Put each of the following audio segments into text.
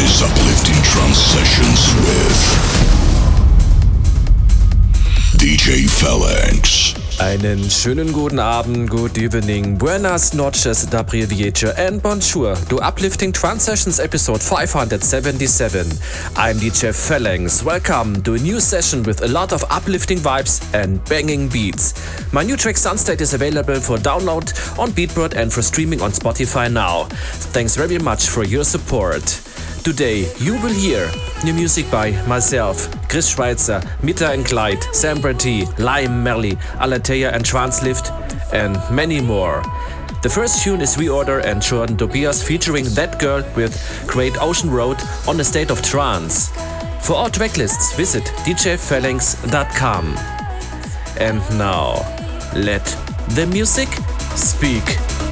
Is Uplifting Trance Sessions with DJ Phalanx. Einen schönen guten Abend, good evening, buenas noches, dabrie diece, and bonjour to Uplifting Trance Sessions episode 577. I'm DJ Phalanx. Welcome to a new session with a lot of uplifting vibes and banging beats. My new track Sunstate is available for download on Beatport and for streaming on Spotify now. Thanks very much for your support. Today you will hear new music by myself, Chris Schweizer, Metta and Glyde, Semper T, Liam Melly, Alatheia and tranzLift, and many more. The first tune is ReOrder and Jordan Tobias featuring That Girl with Great Ocean Road on a state of trance. For all tracklists, visit djphalanx.com. And now, let the music speak.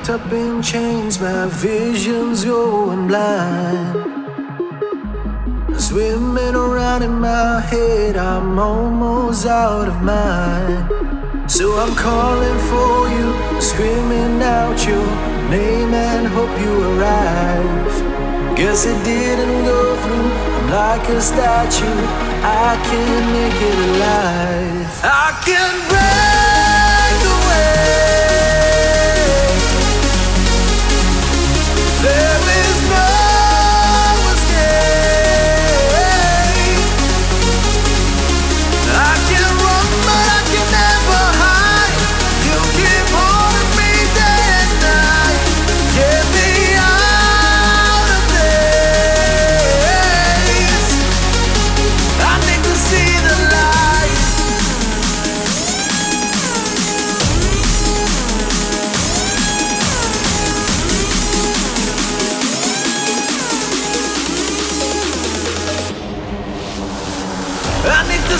Locked up in chains, my vision's going blind. Swimming around in my head, I'm almost out of mind. So I'm calling for you, screaming out your name and hope you arrive. Guess it didn't go through, I'm like a statue, I can't make it alive. I can break away. There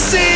see